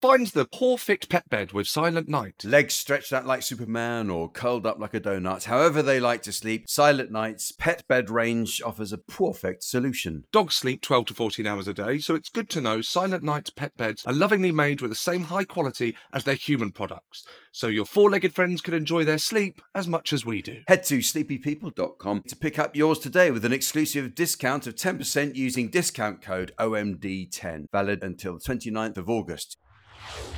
Find the perfect pet bed with Silent Night. Legs stretched out like Superman or curled up like a donut. However they like to sleep, Silent Night's pet bed range offers a perfect solution. Dogs sleep 12 to 14 hours a day, so it's good to know Silent Night's pet beds are lovingly made with the same high quality as their human products, so your four legged friends can enjoy their sleep as much as we do. Head to sleepypeople.com to pick up yours today with an exclusive discount of 10% using discount code OMD10, valid until the 29th of August you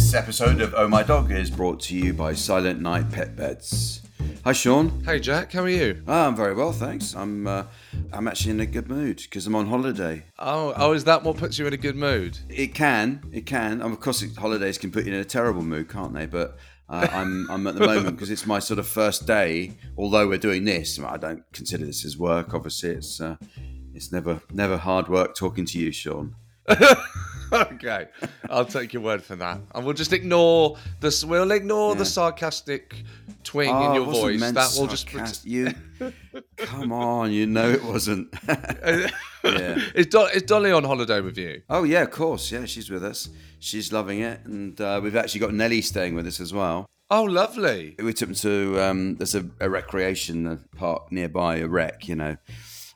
This episode of Oh My Dog is brought to you by Silent Night Pet Beds. Hi, Seann. Hey Jack, how are you? Oh, I'm very well, thanks. I'm uh, I'm actually in a good mood because I'm on holiday. Oh, oh, is that what puts you in a good mood? It can, it can. Um, of course, holidays can put you in a terrible mood, can't they? But uh, I'm I'm at the moment because it's my sort of first day. Although we're doing this, I don't consider this as work. Obviously, it's uh, it's never never hard work talking to you, Seann. okay, I'll take your word for that, and we'll just ignore this. We'll ignore the sarcastic twing Oh, in your voice. That will just. sarcast- you. Come on, you know it wasn't. yeah. is, Do- is Dolly on holiday with you? Oh yeah, of course. Yeah, she's with us. She's loving it, and uh, we've actually got Nelly staying with us as well. Oh, lovely. We took them to um, there's a, a recreation park nearby, a rec, you know,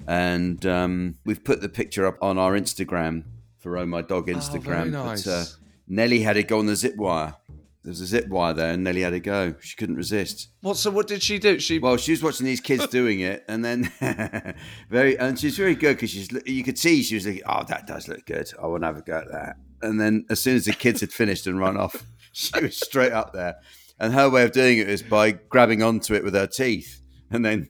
and um, we've put the picture up on our Instagram for Oh My Dog Instagram. nice. But uh, Nelly had to go on the zip wire. There's a zip wire there, and Nelly had to go. She couldn't resist. What? So what did she do? She. Well, she was watching these kids doing it, and then very, and she's very good because she's. You could see she was like, "Oh, that does look good. I want to have a go at that." And then, as soon as the kids had finished and run off, she was straight up there. And her way of doing it is by grabbing onto it with her teeth, and then,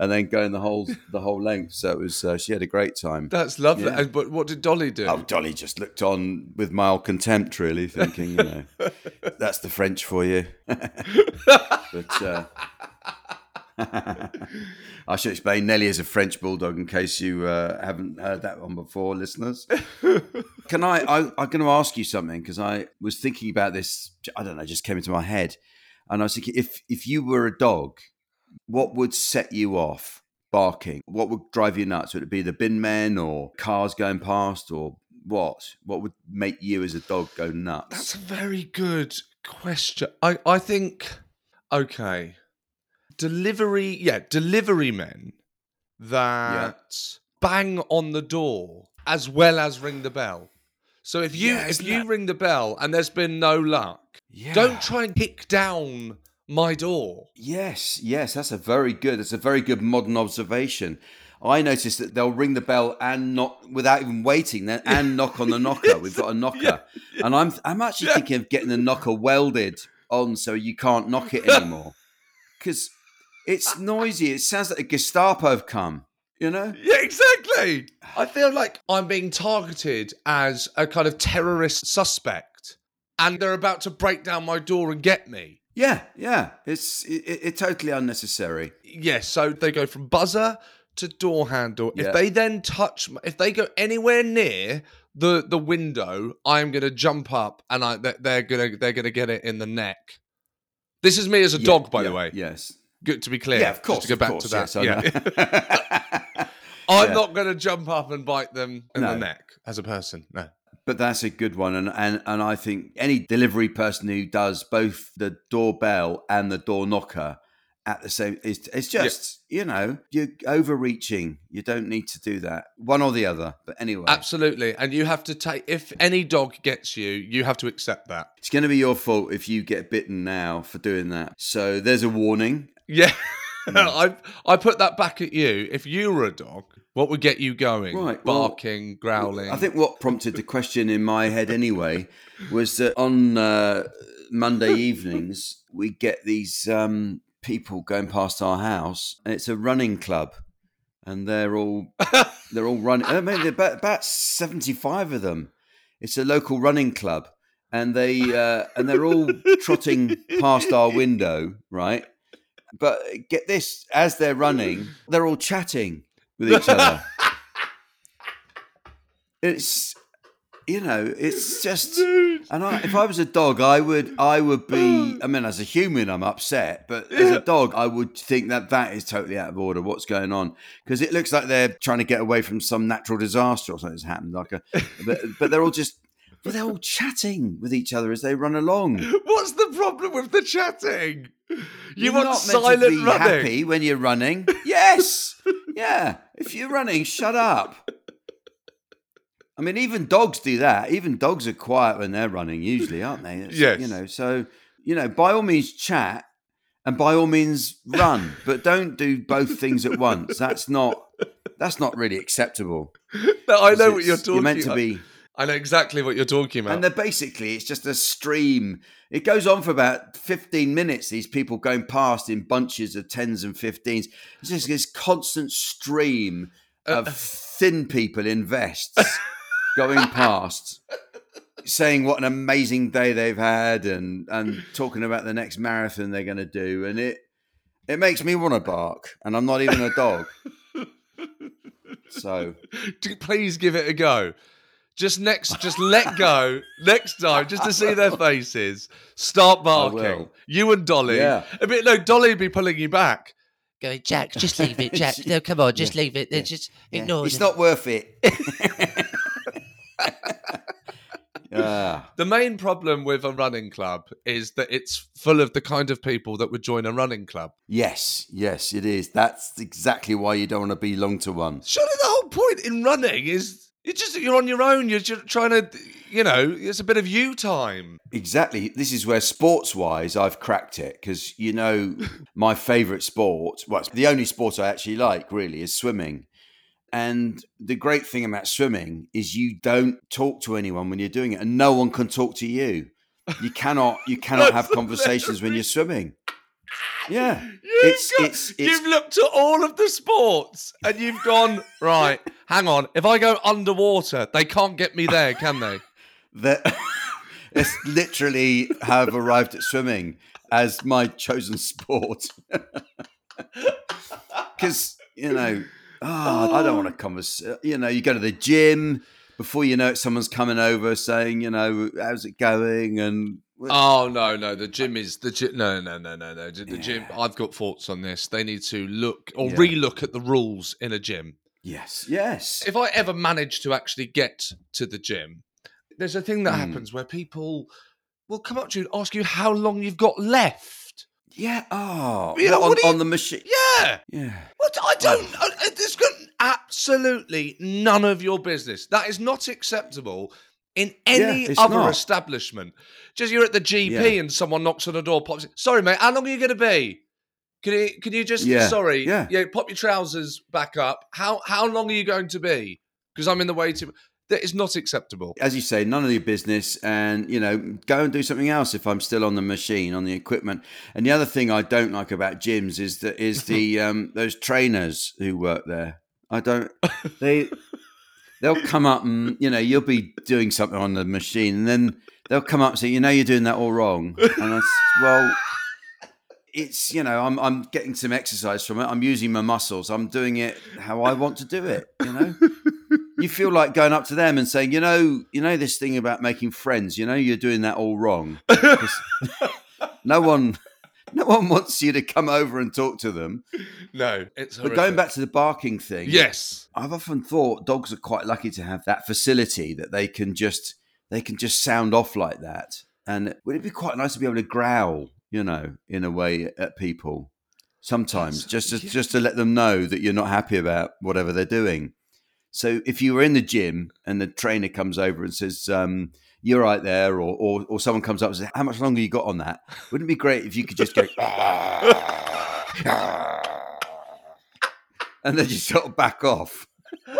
and then going the whole the whole length. So it was. Uh, she had a great time. That's lovely. Yeah. And- But what did Dolly do? Oh, Dolly just looked on with mild contempt, really, thinking, you know, that's the French for you. but uh, I should explain Nelly is a French bulldog in case you uh, haven't heard that one before, listeners. Can I? I I'm going to ask you something because I was thinking about this. I don't know, just came into my head, and I was thinking if if you were a dog, what would set you off barking? What would drive you nuts? Would it be the bin men or cars going past or what? What would make you as a dog go nuts? That's a very good question. I, I think, okay, delivery, yeah, delivery men that bang on the door as well as ring the bell. So if you Yeah, if you that- ring the bell and there's been no luck, Yeah. don't try and kick down my door. Yes, yes, that's a very good. That's a very good modern observation. I noticed that they'll ring the bell and not without even waiting, then and knock on the knocker. We've got a knocker, and I'm I'm actually thinking of getting the knocker welded on so you can't knock it anymore because it's noisy. It sounds like a Gestapo have come. You know? Yeah, exactly. I feel like I'm being targeted as a kind of terrorist suspect, and they're about to break down my door and get me. Yeah, yeah. It's it, it, it's totally unnecessary. Yes, so they go from buzzer to door handle. Yeah. If they then touch, if they go anywhere near the the window, I'm gonna jump up and I they- they're gonna they're gonna get it in the neck. This is me as a Yeah, dog, by the way. Yes. Good to be clear. Yeah, of course. Go back course, to that. yes, yeah. I'm Yeah. not going to jump up and bite them in the neck as a person. No. But that's a good one, and, and and I think any delivery person who does both the doorbell and the door knocker at the same, it's, it's just you know you're overreaching. You don't need to do that, one or the other. But anyway, Absolutely. And you have to take, if any dog gets you, you have to accept that. it's going to be your fault if you get bitten now for doing that. So there's a warning. Yeah. Hmm. I I put that back at you. If you were a dog, what would get you going? Right, well, Barking, growling. I think what prompted the question in my head anyway was that on uh, Monday evenings we get these um, people going past our house, and it's a running club, and they're all they're all running. I mean, about about seventy five of them. It's a local running club, and they uh, and they're all trotting past our window, right? But get this: as they're running, they're all chatting with each other. it's you know it's just and I, if i was a dog i would i would be i mean as a human i'm upset but as a dog i would think that that is totally out of order what's going on because it looks like they're trying to get away from some natural disaster or something's happened like a but, but they're all just but they're all chatting with each other as they run along What's the problem with the chatting? You You're want not silent to be running. happy when you're running yes yeah if you're running shut up I mean, even dogs do that. Even dogs are quiet when they're running, usually, aren't they? It's- Yes. You know, so you know, by all means, chat, and by all means, run, but don't do both things at once. That's not. That's not really acceptable. No, I know what you're talking You're meant to be, I know exactly what you're talking about. and they're basically it's just a stream. It goes on for about fifteen minutes. These people going past in bunches of tens and fifteens. It's just this constant stream Uh, of thin people in vests going past, saying what an amazing day they've had, and and talking about the next marathon they're going to do, and it it makes me want to bark, and I'm not even a dog. So Please give it a go. Just next, just let go next time, just to see their faces. Start barking. You and Dolly. Yeah. A bit. No, Dolly would be pulling you back. Going, Jack, just leave it, Jack. No, come on, just leave it. Just yeah, ignore it's them. not worth it. The main problem with a running club is that it's full of the kind of people that would join a running club. yes, yes, it is. That's exactly why you don't want to belong to one. Surely the whole point in running is you're just you're on your own. You're just trying to, you know, it's a bit of you time. Exactly. This is where sports wise I've cracked it because, you know, my favourite sport, well, it's the only sport I actually like really is swimming. And the great thing about swimming is you don't talk to anyone when you're doing it and no one can talk to you. You cannot you cannot have conversations when you're swimming. Yeah. You've, It's- got- it's- it's- you've looked at all of the sports and you've gone right. Hang on, if I go underwater, they can't get me there, can they? That it's literally have arrived at swimming as my chosen sport. Because, you know, oh, I don't want to ah. converse. You know, you go to the gym, before you know it, someone's coming over saying, you know, how's it going? And Oh no, no, the gym is the gym. No, no, no, no, no. The the gym. I've got thoughts on this. They need to look or Yeah. relook at the rules in a gym. yes, yes. If I ever manage to actually get to the gym, there's a thing that Hmm. happens where people will come up to you and ask you how long you've got left. yeah. Oh, Yeah, what, what on, you- on the machine. Yeah. Yeah. What I don't. uh, There's got absolutely none of your business. That is not acceptable in any it's other not. establishment. Just you're at the GP Yeah. and someone knocks on the door, pops. Sorry, mate. How long are you going to be? Can you can you just Yeah, sorry yeah. pop your trousers back up. How how long are you going to be? Because I'm in the way to. That is not acceptable. as you say, none of your business, and you know, go and do something else if I'm still on the machine, on the equipment. And the other thing I don't like about gyms is that is the um, those trainers who work there. I don't. They they'll come up and you know you'll be doing something on the machine, and then they'll come up and say, you know, you're doing that all wrong. And I well. It's you know I'm I'm getting some exercise from it. I'm using my muscles. I'm doing it how I want to do it. You know, you feel like going up to them and saying, you know, you know this thing about making friends. You know, you're doing that all wrong." no one, no one wants you to come over and talk to them. No, it's. But going back to the barking thing, Yes. I've often thought dogs are quite lucky to have that facility that they can just they can just sound off like that. And would it be quite nice to be able to growl, you know, in a way at people sometimes, That's- just to, yeah. just to let them know that you're not happy about whatever they're doing. So if you were in the gym and the trainer comes over and says, um, "You're right there," or, or or someone comes up and says, "How much longer you got on that?" Wouldn't it be great if you could just go, and then you sort of back off.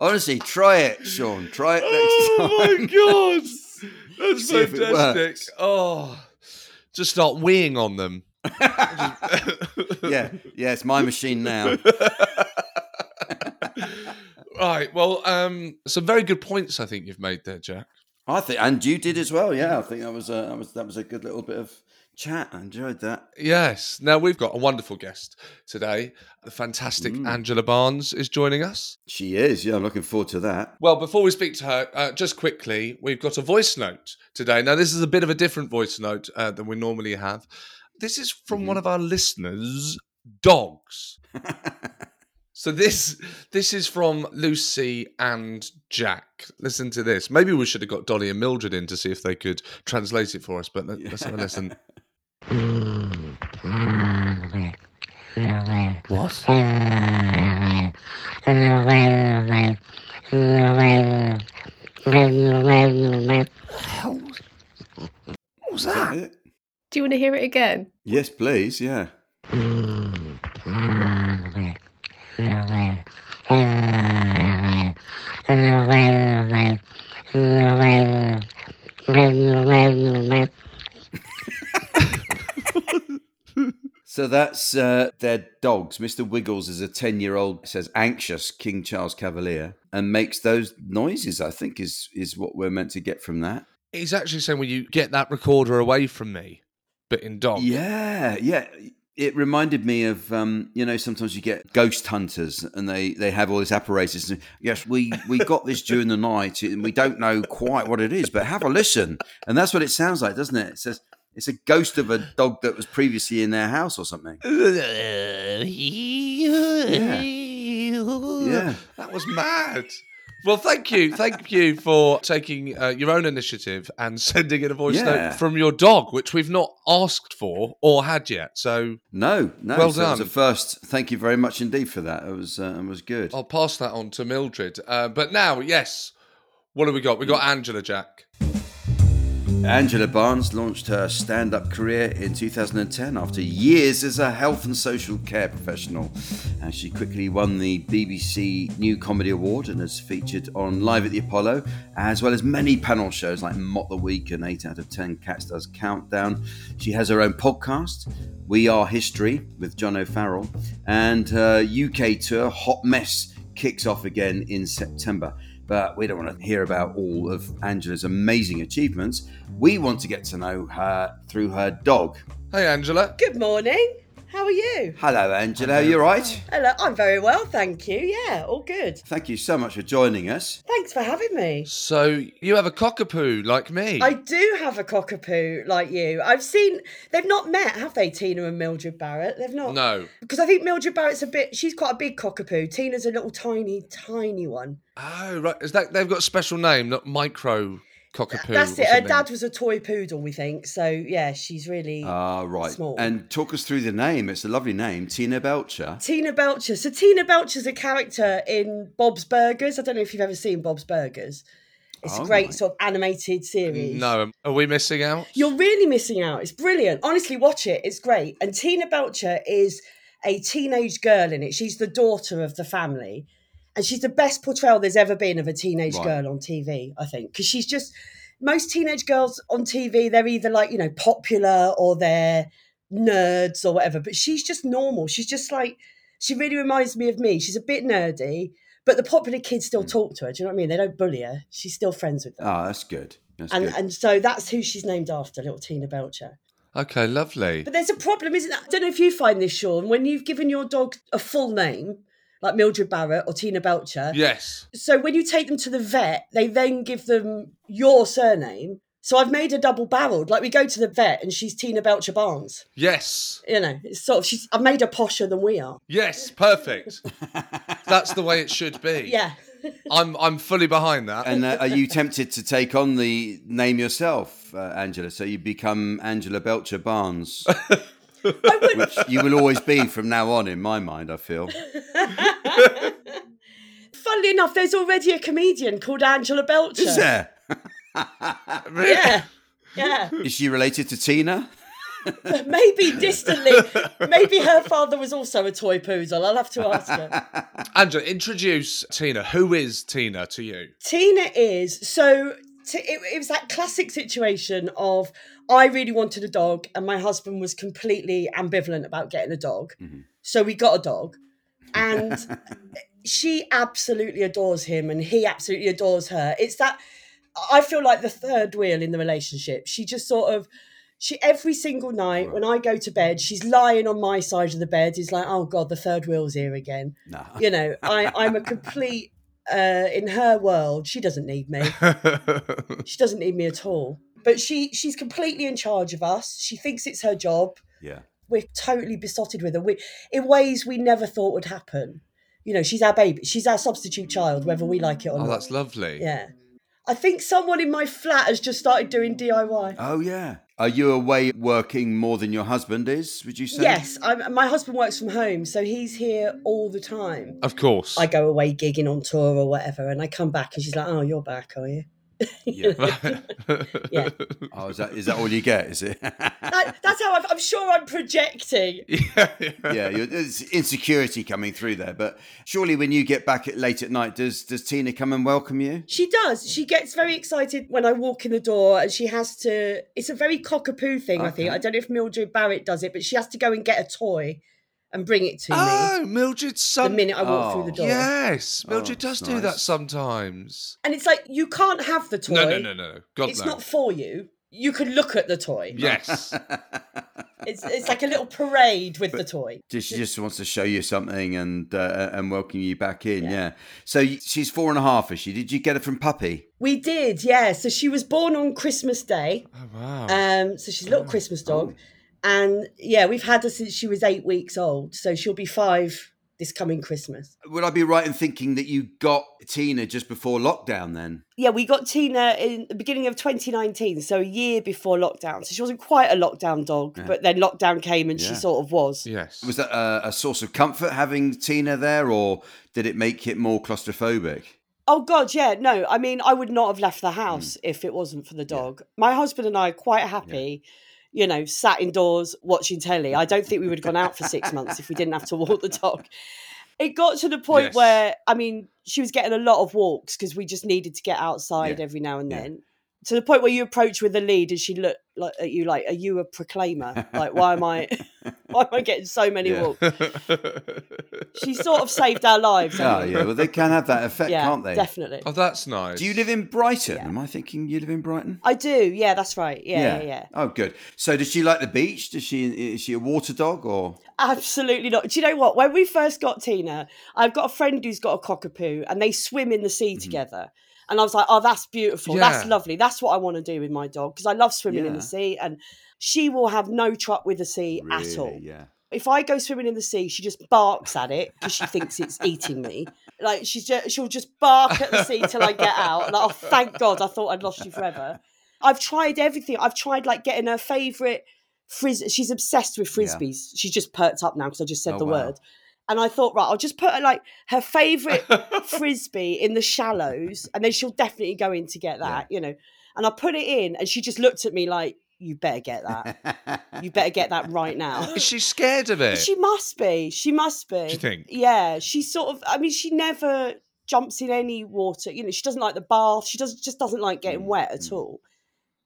Honestly, try it, Seann. Try it next Oh my god, that's See fantastic! Oh, just start weeing on them. yeah, yeah, it's my machine now. Right. Well, um, some very good points I think you've made there, Jack. I think, and you did as well. Yeah, I think that was a that was that was a good little bit of chat. I enjoyed that. Yes. Now we've got a wonderful guest today. The fantastic Mm. Angela Barnes is joining us. She is. Yeah, I'm looking forward to that. Well, before we speak to her, uh, just quickly, we've got a voice note today. Now, this is a bit of a different voice note uh, than we normally have. This is from Mhm. one of our listeners' dogs. So this this is from Lucy and Jack. Listen to this. Maybe we should have got Dolly and Mildred in to see if they could translate it for us. But let, us have a listen. What? What was that that? Do you want to hear it again? Yes, please. Yeah. So that's uh, their dogs. Mr. Wiggles is a 10 year old, says anxious King Charles Cavalier, and makes those noises, I think, is, is what we're meant to get from that. He's actually saying, "Will you get that recorder away from me?" But in dog. Yeah, yeah. It reminded me of, um, you know, sometimes you get ghost hunters and they, they have all this apparatus. And, yes, we, we got this during the night and we don't know quite what it is, but have a listen. And that's what it sounds like, doesn't it? It says it's a ghost of a dog that was previously in their house or something. Yeah. Yeah. That was mad. Well, thank you, thank you for taking uh, your own initiative and sending in a voice Yeah. note from your dog, which we've not asked for or had yet. So No, no. Well so It was done. a first. Thank you very much indeed for that. It was, uh, it was good. I'll pass that on to Mildred. Uh, but now, yes, what have we got? We've got Angela Jack. Angela Barnes launched her stand up career in 2010 after years as a health and social care professional. And she quickly won the BBC New Comedy Award and has featured on Live at the Apollo, as well as many panel shows like Mock the Week and 8 out of 10 Cats Does Countdown. She has her own podcast, We Are History, with John O'Farrell, and her UK tour, Hot Mess, kicks off again in September. But we don't want to hear about all of Angela's amazing achievements. We want to get to know her through her dog. Hey, Angela. Good morning. How are you? Hello, Angela. Are you all right? Hello, I'm very well, thank you. Yeah, all good. Thank you so much for joining us. Thanks for having me. So you have a cockapoo like me. I do have a cockapoo like you. I've seen they've not met, have they, Tina and Mildred Barrett? They've not. no. Because I think Mildred Barrett's a bit. She's quite a big cockapoo. Tina's a little tiny, tiny one. Oh, right. Is that they've got a special name, not micro cockapoo? That's it. Her dad was a toy poodle, we think. So yeah, she's really Ah, right. Small. And talk us through the name. It's a lovely name, Tina Belcher. Tina Belcher. So Tina Belcher's a character in Bob's Burgers. I don't know if you've ever seen Bob's Burgers. It's Oh, a great right. sort of animated series. No, um, are we missing out? You're really missing out. It's brilliant. Honestly, watch it. It's great. And Tina Belcher is a teenage girl in it. She's the daughter of the family. And she's the best portrayal there's ever been of a teenage Right. girl on TV, I think. Because she's just, most teenage girls on TV, they're either like, you know, popular or they're nerds or whatever. But she's just normal. She's just like, she really reminds me of me. She's a bit nerdy, but the popular kids still talk to her. Do you know what I mean? They don't bully her. She's still friends with them. Ah, that's good. That's and, good. and so that's who she's named after, little Tina Belcher. Okay, lovely. But there's a problem, isn't it? I don't know if you find this, Seann, when you've given your dog a full name, like Mildred Barrett or Tina Belcher. Yes. So when you take them to the vet, they then give them your surname. So I've made a double barreled. Like we go to the vet and she's Tina Belcher Barnes. Yes. You know, it's sort of she's I've made her posher than we are. Yes. Perfect. That's the way it should be. Yeah. I'm I'm fully behind that. And uh, are you tempted to take on the name yourself, uh, Angela? So you become Angela Belcher Barnes, which you will always be from now on, in my mind. I feel. Funnily enough, there's already a comedian called Angela Belcher. Is there? Yeah. Yeah. Is she related to Tina? Maybe distantly. Maybe her father was also a toy poodle. I'll have to ask her. Angela, introduce Tina. Who is Tina to you? Tina is so. T- it, it was that classic situation of I really wanted a dog, and my husband was completely ambivalent about getting a dog. Mm-hmm. So we got a dog, and she absolutely adores him, and he absolutely adores her. It's that I feel like the third wheel in the relationship. She just sort of. She every single night when I go to bed, she's lying on my side of the bed. Is like, oh god, the third wheel's here again. No. You know, I, I'm a complete uh, in her world. She doesn't need me. She doesn't need me at all. But she she's completely in charge of us. She thinks it's her job. Yeah. We're totally besotted with her. We, in ways we never thought would happen. You know, she's our baby. She's our substitute child, whether we like it or oh, not. Oh, that's lovely. Yeah. I think someone in my flat has just started doing DIY. Oh yeah. Are you away working more than your husband is? Would you say? Yes, I'm, my husband works from home, so he's here all the time. Of course. I go away gigging on tour or whatever, and I come back and she's like, "Oh, you're back, are you?" Yeah. Yeah. Oh, is that is that all you get? Is it? That, that's how I've, I'm sure I'm projecting. yeah, yeah. yeah, you're, there's insecurity coming through there. But surely, when you get back at late at night, does does Tina come and welcome you? She does. She gets very excited when I walk in the door, and she has to. It's a very cockapoo thing, I think. I don't know if Mildred Barrett does it, but she has to go and get a toy and bring it to me Oh, Mildred's son. the minute I walk through Oh, the door. Yes, Oh, Mildred does that's do that sometimes. And it's like you can't have the toy. No, no, no, no, no. God It's no. not for you. You can look at the toy. Yes. It's it's like a little parade with the toy. Just she just wants to show you something and uh, and welcome you back in. Yeah. Yeah. So she's four and a half, is she? Did you get her from puppy? We did, yeah. So she was born on Christmas Day. oh wow. Um, so she's a little Christmas dog. And yeah, we've had her since she was eight weeks old. So she'll be five this coming Christmas. Would I be right in thinking that you got Tina just before lockdown? Then Yeah, we got Tina in the beginning of 2019, so a year before lockdown. So she wasn't quite a lockdown dog, but then lockdown came and she sort of was. yes. was that a, a source of comfort having Tina there, or did it make it more claustrophobic? Oh God, yeah. No, I mean, I would not have left the hmm. house if it wasn't for the dog. My husband and I are quite happy, you know, sat indoors watching telly. I don't think we would have gone out for six months if we didn't have to walk the dog. It got to the point Yes. where, I mean, she was getting a lot of walks because we just needed to get outside Yeah. every now and then. To the point where you approach with the lead and she looked like at you like, "Are you a proclaimer? Like, why am I, why am I getting so many Yeah. walks?" She sort of saved our lives. Oh think. yeah, well they can have that effect, yeah, can't they? definitely. oh, that's nice. Do you live in Brighton? Yeah. Am I thinking you live in Brighton? I do. Yeah, that's right. Yeah, yeah, yeah. Oh, good. So, does she like the beach? Does she? Is she a water dog or? Absolutely not. Do you know what? When we first got Tina, I've got a friend who's got a cockapoo and they swim in the sea mm-hmm. together. And I was like, oh, that's beautiful. That's lovely. That's what I want to do with my dog because I love swimming in the sea. And she will have no truck with the sea at all. Yeah. If I go swimming in the sea, she just barks at it because she thinks it's eating me. Like she's just, she'll just bark at the sea till I get out. And oh, thank God, I thought I'd lost you forever. I've tried everything. I've tried like getting her favorite frizz. She's obsessed with Yeah. frisbees. She's just perked up now because I just said Oh, the wow. word. And I thought, right, I'll just put her like her favorite frisbee in the shallows, and then she'll definitely go in to get that, you know. And I put it in, and she just looked at me like, "You better get that. You better get that right now." Is she scared of it? She must be. She must be. Do you think? Yeah. She sort of. I mean, she never jumps in any water. You know, she doesn't like the bath. She does just doesn't like getting Mm, wet at all.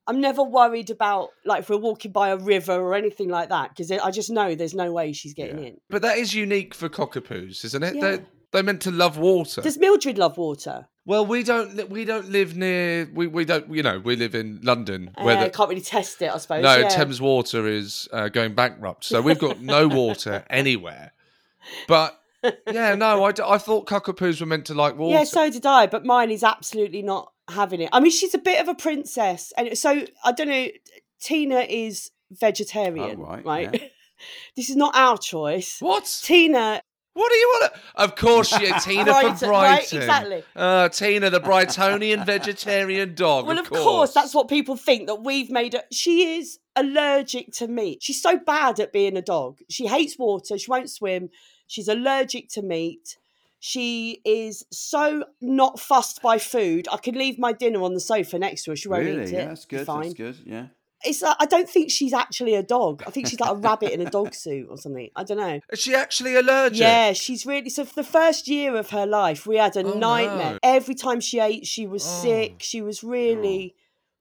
I'm never worried about like if we're walking by a river or anything like that because I just know there's no way she's getting Yeah. in. But that is unique for cockapoos, isn't it? Yeah. They're, they're meant to love water. Does Mildred love water? Well, we don't. We don't live near. We, we don't. You know, we live in London, where Uh, the, can't really test it, I suppose. no yeah. Thames Water is uh, going bankrupt, so we've got no water anywhere. But yeah, no, I, d- I thought cockapoos were meant to like water. Yeah, so did I, but mine is absolutely not having it. I mean, she's a bit of a princess, and so I don't know. Tina is vegetarian, Oh, right, right? yeah. this is not our choice. what? Tina What do you want? To... Of course, she Tina Brighton, from right? Brighton. Exactly. Uh, Tina, the Brightonian vegetarian dog. Well, of, of course. that's what people think that we've made her. She is allergic to meat. She's so bad at being a dog. She hates water. She won't swim. She's allergic to meat. She is so not fussed by food. I could leave my dinner on the sofa next to her. She won't really? eat it. Yeah, that's good. Fine. That's good. Yeah. It's. Like, I don't think she's actually a dog. I think she's like a rabbit in a dog suit or something. I don't know. Is she actually allergic? Yeah, she's really so for the first year of her life, we had a Oh, nightmare. no. Every time she ate, she was Oh. sick. She was really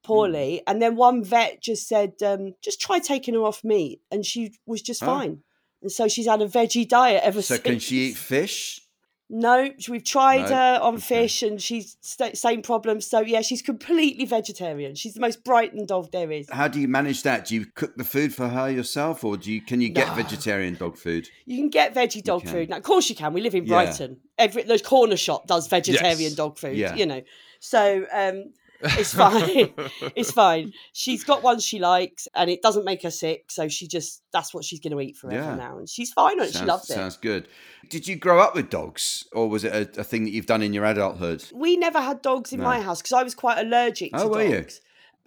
poorly. And then one vet just said, um, just try taking her off meat. And she was just Oh. fine. And so she's had a veggie diet ever So since. So can she eat fish? No, we've tried No? her on Okay. fish and she's st- same problem. So yeah, she's completely vegetarian. She's the most Brighton dog there is. How do you manage that? Do you cook the food for her yourself, or do you can you get No. vegetarian dog food? You can get veggie dog food now. Of course you can. We live in Yeah. Brighton. Every the corner shop does vegetarian Yes. dog food. Yeah. You know, so um, it's fine. it's fine. She's got one she likes, and it doesn't make her sick. So she just that's what she's going to eat forever Yeah. now, and she's fine on it. She loves it. Sounds good. Did you grow up with dogs, or was it a, a thing that you've done in your adulthood? We never had dogs in No. my house because I was quite allergic oh, to Oh, were you?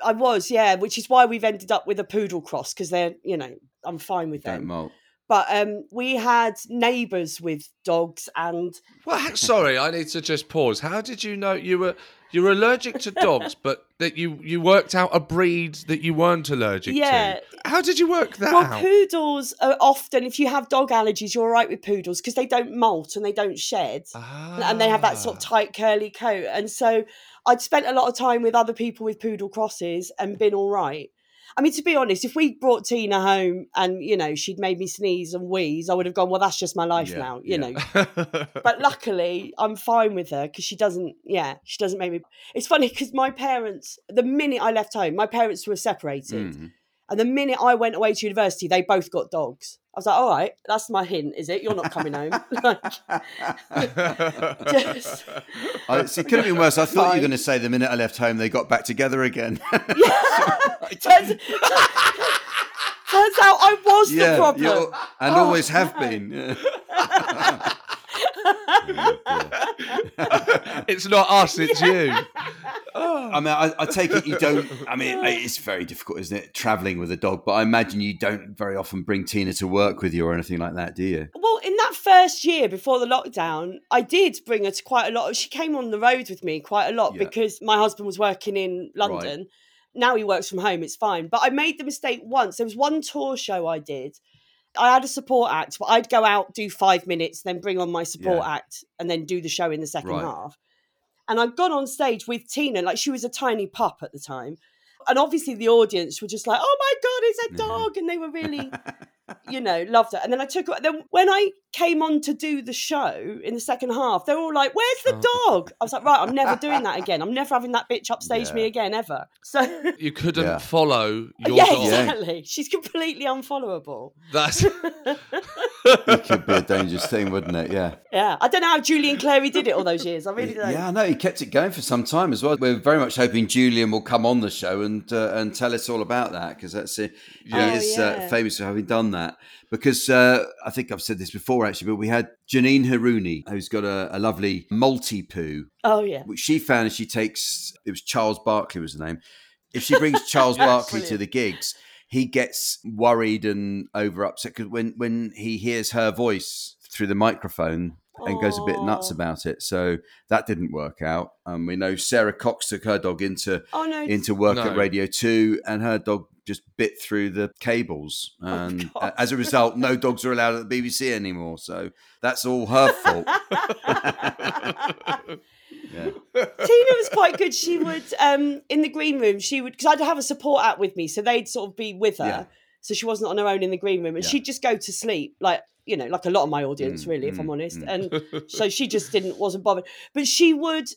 I was, yeah, which is why we've ended up with a poodle cross because they're, you know, I'm fine with Don't them. molt. But um, we had neighbours with dogs, and Well, sorry, I need to just pause. How did you know you were you were allergic to dogs, but that you you worked out a breed that you weren't allergic Yeah. to? How did you work that well, out? poodles are often, if you have dog allergies, you're all right with poodles because they don't molt and they don't shed. and they have that sort of Ah. tight curly coat. And so I'd spent a lot of time with other people with poodle crosses and been all right. I mean, to be honest, if we brought Tina home and you know she'd made me sneeze and wheeze, I would have gone, "Well, that's just my life Yeah, now," you yeah. know. But luckily, I'm fine with her because she doesn't. Yeah, she doesn't make me. It's funny because my parents, the minute I left home, my parents were separated, Mhm. And the minute I went away to university, they both got dogs. I was like, "All right, that's my hint, is it? You're not coming home." like, just, I, see, could have been worse. I thought you were going to say the minute I left home, they got back together again. turns, turns out I was the problem. and Oh, always have no. been. yeah. It's not us, it's you. Oh. I mean, I, I take it you don't. I mean, it's very difficult, isn't it, traveling with a dog? But I imagine you don't very often bring Tina to work with you or anything like that, do you? Well, in that first year before the lockdown, I did bring her to quite a lot. She came on the road with me quite a lot Yeah. because my husband was working in London. Now he works from home, it's fine. But I made the mistake once. There was one tour show I did. I had a support act, but I'd go out, do five minutes, then bring on my support Yeah. act, and then do the show in the second Right. half. And I'd gone on stage with Tina, like she was a tiny pup at the time. And obviously the audience were just like, oh my God, it's a mm-hmm. dog. And they were really, you know, loved it. And then I took her. Then when I came on to do the show in the second half, they were all like, "Where's the dog?" I was like, "Right, I'm never doing that again. I'm never having that bitch upstage me again ever." So You couldn't Yeah. follow your yeah, dog. exactly. She's completely unfollowable. That's It could be a dangerous thing, wouldn't it? Yeah. Yeah, I don't know how Julian Clary did it all those years. I really don't. Yeah, I know. He kept it going for some time as well. We're very much hoping Julian will come on the show and uh, and tell us all about that because that's it. Yeah. He Oh, is yeah. uh, famous for having done that. Because uh, I think I've said this before actually, but we had Janine Harouni, who's got a, a lovely multi poo, Oh yeah. which she found and she takes. It was Charles Barkley was the name. If she brings Charles Barkley to the gigs, he gets worried and over upset because when when he hears her voice through the microphone and goes a bit nuts about it. So that didn't work out. Um, we know Sara Cox took her dog into Oh no. into work at Radio Two, and her dog just bit through the cables, and Oh, as a result, no dogs are allowed at the BBC anymore. So that's all her fault. yeah. Tina was quite good. She would, um, in the green room, she would, because I'd have a support act with me, so they'd sort of be with her. Yeah. So she wasn't on her own in the green room, and Yeah. she'd just go to sleep, like you know, like a lot of my audience, Mm, really, if I'm mm, honest. mm. And so she just didn't, wasn't bothered. But she would,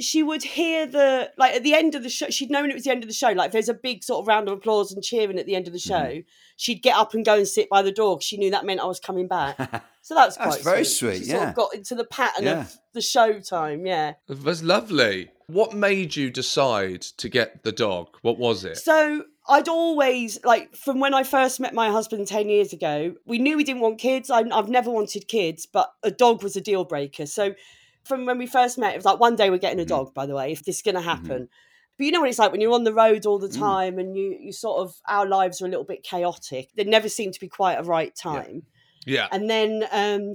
she would hear the like at the end of the show. She'd known it was the end of the show. Like there's a big sort of round of applause and cheering at the end of the show, Mm-hmm. she'd get up and go and sit by the door. 'cause She knew that meant I was coming back. So that's quite That's very sweet. sweet, She sort yeah. of got into the pattern Yeah. of the show time. Yeah. That's lovely. What made you decide to get the dog? What was it? So I'd always like from when I first met my husband ten years ago. We knew we didn't want kids. I, I've never wanted kids, but a dog was a deal breaker. So from when we first met, it was like one day we're getting a Mhm. dog. By the way, if this is going to happen. But you know what it's like when you're on the road all the Mm. time and you you sort of our lives are a little bit chaotic. There never seemed to be quite a right time. yeah. And then um,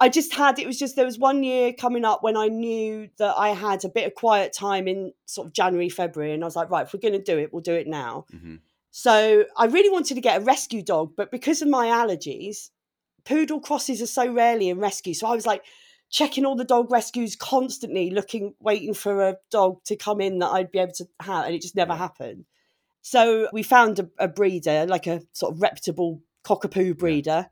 I just had it was just there was one year coming up when I knew that I had a bit of quiet time in sort of January, February, and I was like, right, if we're going to do it, we'll do it now. hmm So I really wanted to get a rescue dog, but because of my allergies, poodle crosses are so rarely in rescue. So I was like checking all the dog rescues constantly, looking, waiting for a dog to come in that I'd be able to have, and it just never Yeah. happened. So we found a, a breeder, like a sort of reputable cockapoo breeder.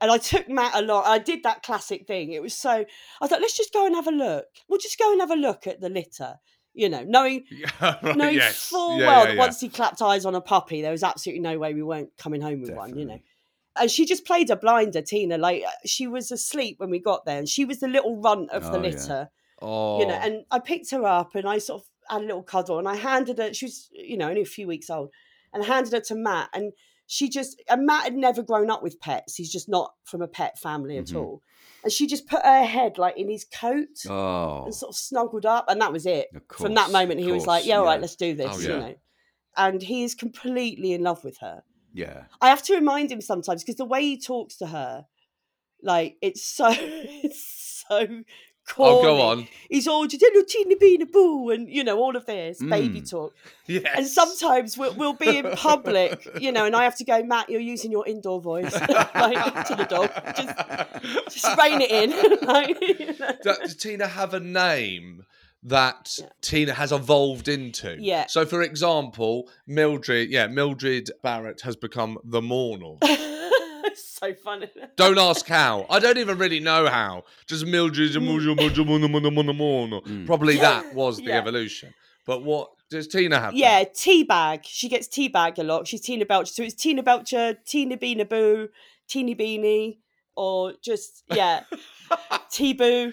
And I took Matt along. I did that classic thing. It was so, I was like, let's just go and have a look. We'll just go and have a look at the litter, you know, knowing Yeah, right, knowing yes. full Yeah, well yeah, that yeah. once he clapped eyes on a puppy, there was absolutely no way we weren't coming home with one, you know. And she just played a blinder, Tina. Like uh, she was asleep when we got there, and she was the little runt of the Oh, yeah. litter, Oh, you know. And I picked her up, and I sort of had a little cuddle, and I handed her. She was, you know, only a few weeks old, and handed her to Matt, and she just and Matt had never grown up with pets. He's just not from a pet family at Mhm. all. And she just put her head like in his coat Oh, and sort of snuggled up, and that was it. of From that moment, he was like, course, "Yeah, all right, let's do this," Oh, you know. And he is completely in love with her. Yeah. I have to remind him sometimes because the way he talks to her, like it's so, it's so. Corny. oh, go on. He's all teeny bean boo, and you know all of this baby Mm. talk. Yes. And sometimes we'll, we'll be in public, you know, and I have to go, Matt, you're using your indoor voice like, to the dog. Just, just rein it in. like, you know. Does Tina have a name that Yeah. Tina has evolved into? Yeah. So, for example, Mildred, yeah, Mildred Barrett has become the Mournal. so funny. Don't ask how. I don't even really know how. Just Mildred, Mildred, Mildred, Mildred, Mildred, Mildred, Mildred. Mm. Probably that was the Yeah. evolution. But what does Tina have? Yeah, teabag. She gets teabagged a lot. She's Tina Belcher. So it's Tina Belcher, Tina Beanie Boo, Teeny Beanie, or just, yeah, Tea Boo.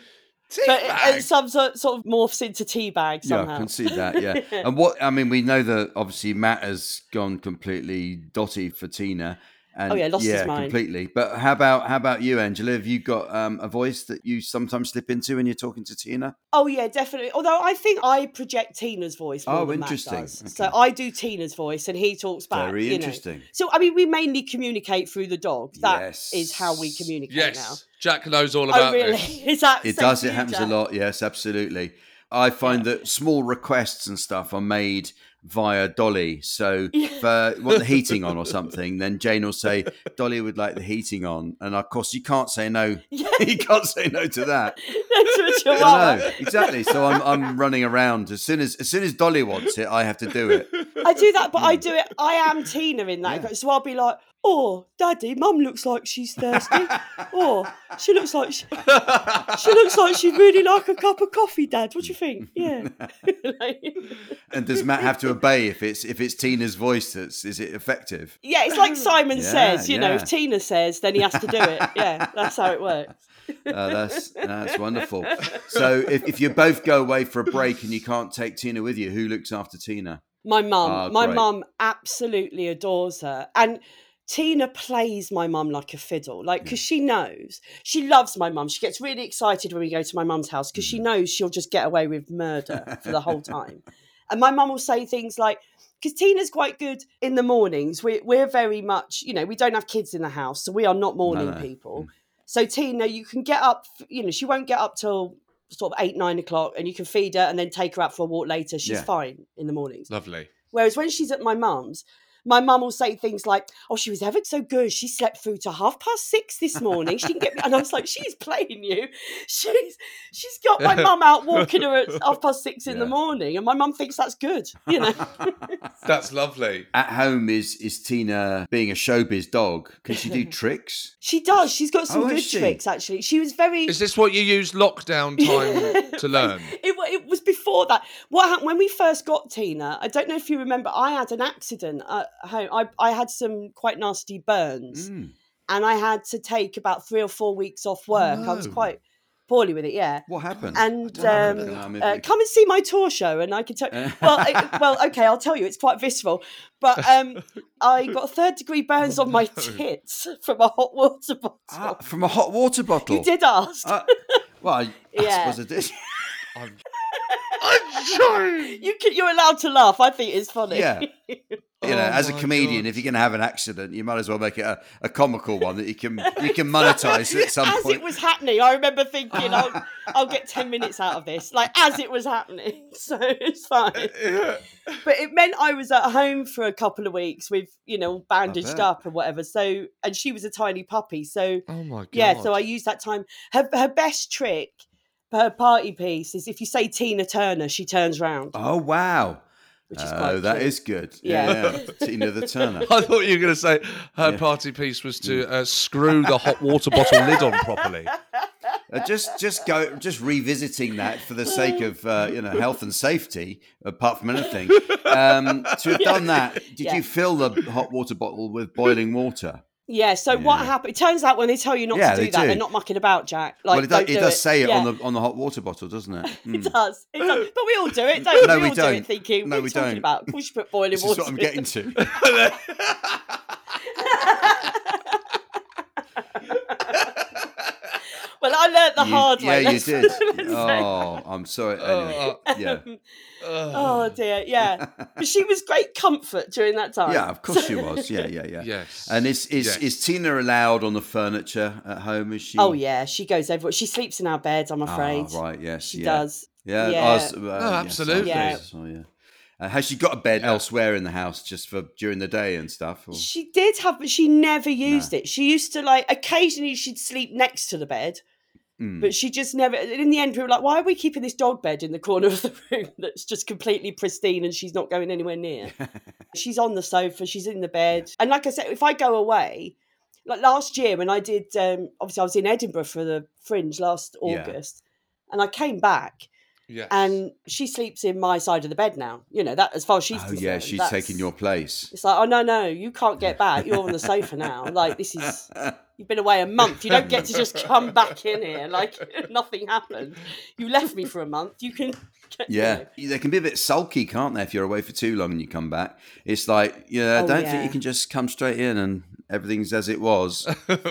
But uh, it, Teabag. some sort, sort of morphs into teabag Yeah, somehow. Yeah, I can see that. Yeah, and what I mean, we know that obviously Matt has gone completely dotty for Tina. And Oh, yeah, lost his yeah, mind. completely. But how about how about you, Angela? Have you got um, a voice that you sometimes slip into when you're talking to Tina? Oh yeah, definitely. Although I think I project Tina's voice. More Oh, than Matt interesting. does. Okay. So I do Tina's voice, and he talks back. Very you know. interesting. So I mean, we mainly communicate through the dog. That is Yes. how we communicate yes. now. Jack knows all about Oh about really? this. Is that It same does. It you, happens a lot. Yes, absolutely. I find that small requests and stuff are made via Dolly. So Yeah. if uh, want the heating on or something, then Jane will say, Dolly would like the heating on. And of course, you can't say no. Yeah. you can't say no to that. to a I chihuahua. exactly. So I'm, I'm running around. As soon as as soon as Dolly wants it, I have to do it. I do that, but I do it. I am Tina in that. Yeah. So I'll be like, "Oh, Daddy, Mum looks like she's thirsty. oh, she looks like she, she looks like she'd really like a cup of coffee, Dad. What do you think? Yeah." Like- And does Matt have to obey if it's if it's Tina's voice that's is it effective? yeah, it's like Simon Yeah, says. You know, if Tina says, then he has to do it. Yeah, that's how it works. Uh, that's that's wonderful. So if, if you both go away for a break and you can't take Tina with you, who looks after Tina? My mum, Ah, my mum absolutely adores her, and Tina plays my mum like a fiddle, like because she knows she loves my mum. She gets really excited when we go to my mum's house because Mm. she knows she'll just get away with murder for the whole time. And my mum will say things like, because Tina's quite good in the mornings. We're, we're very much, you know, we don't have kids in the house, so we are not morning no. people. Mm. So Tina, you can get up, you know, she won't get up till sort of eight, nine o'clock, and you can feed her and then take her out for a walk later. She's Yeah. fine in the mornings. Lovely. Whereas when she's at my mum's, my mum will say things like, "Oh, she was ever so good. She slept through to half past six this morning. She didn't get." Me. And I was like, "She's playing you. She's she's got my mum out walking her at half past six in the morning, and my mum thinks that's good. You know, That's lovely. At home is is Tina being a showbiz dog? Can she do tricks? she does. She's got some Oh, good tricks actually. She was very. Is this what you use lockdown time to learn? It, wa- it was before that. What happened when we first got Tina? I don't know if you remember. I had an accident at home. I, I had some quite nasty burns, Mm. and I had to take about three or four weeks off work. I was quite poorly with it. Yeah. What happened? And um, don't know, I mean, uh, come and see my tour show, and I can tell. well, I, well, okay, I'll tell you. It's quite visceral, but um, I got third degree burns on my tits from a hot water bottle. Ah, from a hot water bottle. you did ask. Uh, well, I, I Yeah. suppose I did. I'm, I'm sorry. you can, you're allowed to laugh. I think it's funny. Yeah. You know, Oh as a comedian, God. if you're going to have an accident, you might as well make it a, a comical one that you can you can monetize at some as point. As it was happening, I remember thinking, I'll, I'll get 10 minutes out of this, like as it was happening. So it's fine. But it meant I was at home for a couple of weeks with, you know, bandaged up and whatever. So, and she was a tiny puppy. So, Oh my god. yeah, so I used that time. Her, her best trick, her party piece, is if you say Tina Turner, she turns round, oh wow! Which is Oh, quite that cute. is good. Yeah, Yeah. yeah. Tina the Turner. I thought you were going to say her Yeah. party piece was to uh, screw the hot water bottle lid on properly. Uh, just just go just revisiting that for the sake of uh, you know health and safety apart from anything um, to have done that did Yeah. you fill the hot water bottle with boiling water Yeah, so what Yeah. happened? It turns out when they tell you not Yeah, to do that, do. they're not mucking about, Jack. Like, well it, does, it do does say it Yeah. on the on the hot water bottle doesn't it It Mm. does. It does. But we all do it, don't No, we? we all do don't. it thinking, No, what we talking don't. about? We should put boiling this is water what I'm in. getting to Well, I learnt the You- hard way. yeah you did oh I'm sorry anyway yeah Oh dear, yeah. But she was great comfort during that time. yeah of course she was yeah yeah yeah Yes. and is is, Yes. is Tina allowed on the furniture at home is she Oh yeah, she goes everywhere. She sleeps in our beds. I'm Ah, afraid. right yes She yeah. does. Yeah, Yeah. I was- uh, yes, I absolutely. Yeah. suppose so, yeah. Uh, has she got a bed elsewhere in the house just for during the day and stuff? Or? She did have, but she never used it. She used to like occasionally she'd sleep next to the bed, Mm. but she just never. In the end, we were like, "Why are we keeping this dog bed in the corner of the room that's just completely pristine and she's not going anywhere near?" she's on the sofa, she's in the bed, and like I said, if I go away, like last year when I did, um, obviously I was in Edinburgh for the Fringe last Yeah. August, and I came back. yes. And she sleeps in my side of the bed now. You know that as far as she's oh concerned. yeah, she's taking your place. it's like, oh no, no, you can't get back. You're on the sofa now. Like this is you've been away a month. You don't get to just come back in here like nothing happened. You left me for a month. You can you Yeah, know. they can be a bit sulky, can't they? If you're away for too long and you come back, it's like, yeah, I Oh, don't yeah. think you can just come straight in and everything's as it was.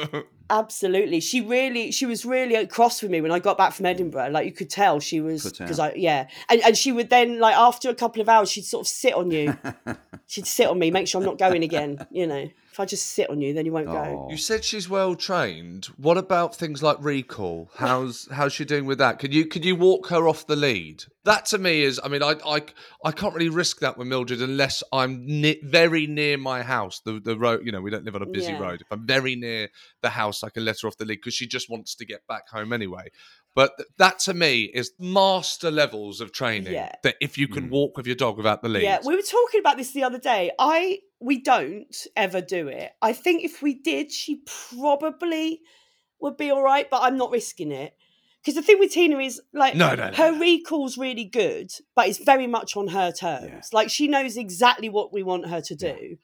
Absolutely. She really she was really cross with me when I got back from Edinburgh. Like you could tell she was because. I yeah. And and she would then like after a couple of hours she'd sort of sit on you. she'd sit on me, make sure I'm not going again, you know. If I just sit on you, then you won't go. Oh. You said she's well trained. What about things like recall? How's how's she doing with that? Can you could you walk her off the lead? That to me is, I mean, I I, I can't really risk that with Mildred unless I'm ne- very near my house. The the road, you know, we don't live on a busy Yeah. road. If I'm very near the house, I can let her off the lead because she just wants to get back home anyway. But th- that to me is master levels of training. Yeah. That if you can Mm. walk with your dog without the lead. Yeah, we were talking about this the other day. I we don't ever do it. I think if we did, she probably would be all right, but I'm not risking it. Because the thing with Tina is like No, no, no, her recall's really good, but it's very much on her terms. Yeah. Like she knows exactly what we want her to do.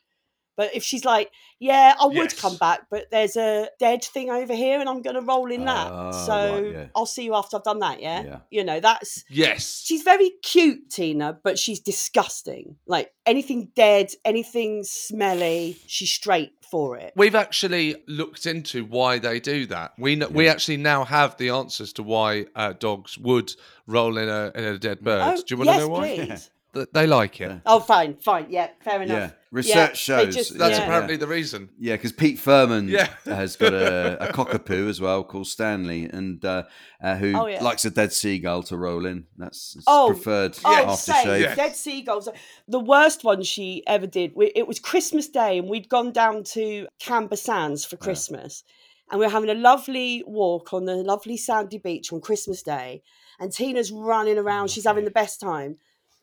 But if she's like, yeah, I would Yes. come back, but there's a dead thing over here and I'm going to roll in that. Ah, so right, yeah. I'll see you after I've done that. Yeah. Yeah. You know, that's yes. She's very cute, Tina, but she's disgusting. Like anything dead, anything smelly, she's straight for it. We've actually looked into why they do that. We kn- we actually now have the answers to why uh, dogs would roll in a in a dead bird. Oh, do you want to know why? please. Th- They like it. Yeah. Oh, fine, fine. Yeah, fair Yeah, enough. research Yeah, they shows. just- That's Yeah. apparently the reason. Yeah, because Pete Firman Yeah. has got a, a cockapoo as well called Stanley, and uh, uh, who Oh, yeah. likes a dead seagull to roll in. That's his Oh, preferred Oh, aftershave. Yes. Dead seagulls. The worst one she ever did. we- It was Christmas Day, and we'd gone down to Camber Sands for Christmas, and we were having a lovely walk on the lovely sandy beach on Christmas Day. And Tina's running around. She's having the best time.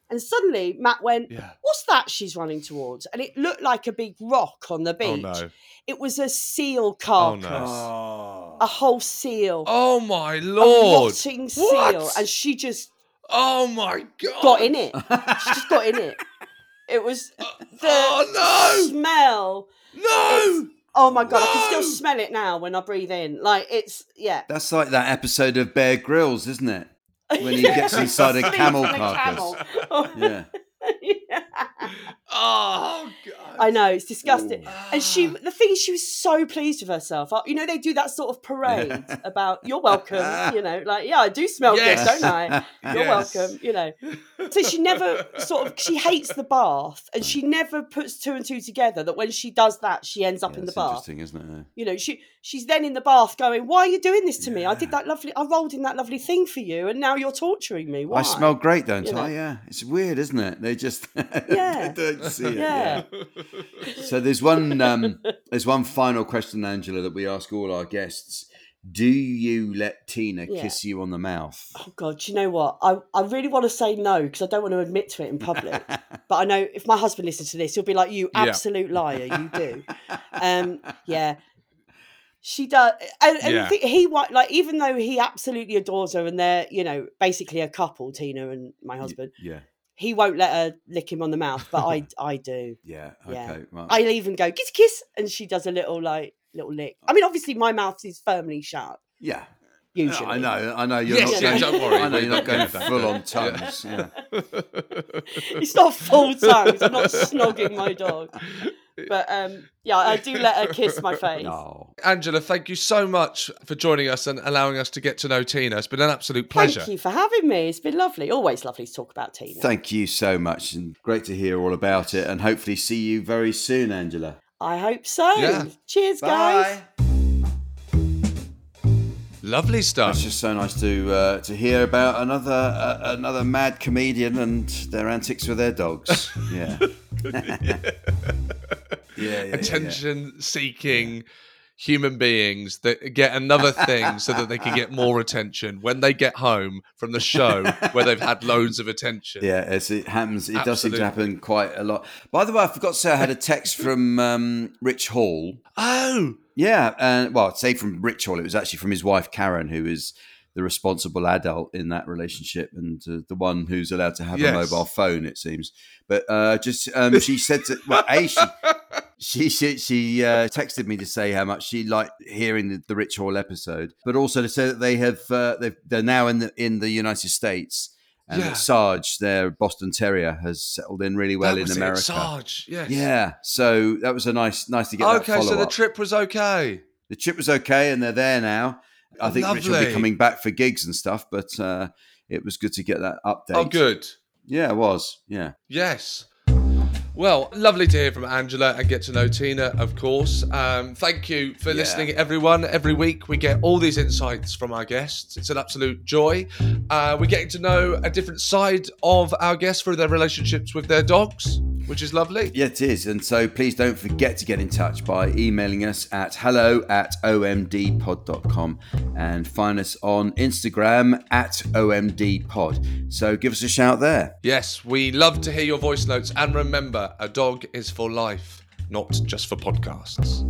And suddenly Matt went, Yeah. What's that she's running towards? And it looked like a big rock on the oh, beach. Oh no. It was a seal Oh carcass. no. Oh. A whole seal. Oh my a lord. rotting What? seal. And she just Oh my god. got in it. She just got in it. It was uh, the Oh no. smell. No. Oh my god, I can still smell it now when I breathe in. Like it's yeah. That's like that episode of Bear Grylls, isn't it? When he gets inside a camel carcass. camel. Yeah. Yeah. Oh god. I know it's disgusting. And she, the thing is, she was so pleased with herself. You know, they do that sort of parade about "You're welcome." You know, like yeah, I do smell Yes. good, don't I? You're Yes. welcome. You know. So she never sort of she hates the bath, and she never puts two and two together. That when she does that, she ends up Yeah, in the bath. interesting, isn't it? You know, she she's then in the bath going, "Why are you doing this to me? I did that lovely. I rolled in that lovely thing for you, and now you're torturing me. Why?" I smell great, don't You know. I? Yeah. It's weird, isn't it? They just Yeah. They don't see it. Yeah. So there's one um, there's one final question, Angela, that we ask all our guests. Do you let Tina Yeah. kiss you on the mouth? Oh God, do you know what? I, I really want to say no because I don't want to admit to it in public. but I know if my husband listens to this, he'll be like, "You Yeah. absolute liar, you do." um, yeah, she does, and, and Yeah. thi- he wa- like even though he absolutely adores her, and they're you know basically a couple, Tina and my husband. Yeah. He won't let her lick him on the mouth, but I I do. Yeah. Yeah. Okay. Right. I'll even go kiss kiss, and she does a little like little lick. I mean, obviously my mouth is firmly shut. yeah. Usually, I know. I know. You're Yes, not yeah, going, don't worry, I know you're not going full on Yeah. tongues. Yeah. it's not full tongues. I'm not snogging my dog. But um, yeah, I do let her kiss my face. No. Angela, thank you so much for joining us and allowing us to get to know Tina. It's been an absolute pleasure. Thank you for having me. It's been lovely. Always lovely to talk about Tina. Thank you so much, and great to hear all about it. And hopefully, see you very soon, Angela. I hope so. Yeah. Cheers, guys. Lovely stuff. It's just so nice to uh, to hear about another uh, another mad comedian and their antics with their dogs. Yeah. yeah, yeah, yeah, yeah. Attention seeking human beings that get another thing so that they can get more attention when they get home from the show where they've had loads of attention. Yeah, it happens. It does seem to happen quite a lot. By the way, I forgot to say I had a text from um, Rich Hall. Oh, Yeah, and well, I'd say from Rich Hall. It was actually from his wife Karen, who is the responsible adult in that relationship and uh, the one who's allowed to have Yes. a mobile phone. It seems, but uh, just um, she said to well, a she she she, she uh, texted me to say how much she liked hearing the, the Rich Hall episode, but also to say that they have uh, they've, they're now in the in the United States. And Yeah. Sarge, their Boston Terrier, has settled in really well that in America. It, Sarge. Yes. Yeah, so that was a nice, nice to get Okay, so the trip was okay. The trip was okay, and they're there now. I think Rich will be coming back for gigs and stuff, but uh, it was good to get that update. Oh, good. Yeah, it was. Yeah. Yes. Well, lovely to hear from Angela and get to know Tina, of course. Um, thank you for Yeah. listening, everyone. Every week we get all these insights from our guests. It's an absolute joy. Uh, we're getting to know a different side of our guests through their relationships with their dogs, which is lovely. Yeah, it is. And so please don't forget to get in touch by emailing us at hello at omdpod.com and find us on Instagram at omdpod. So give us a shout there. Yes, we love to hear your voice notes. And a dog is for life, not just for podcasts.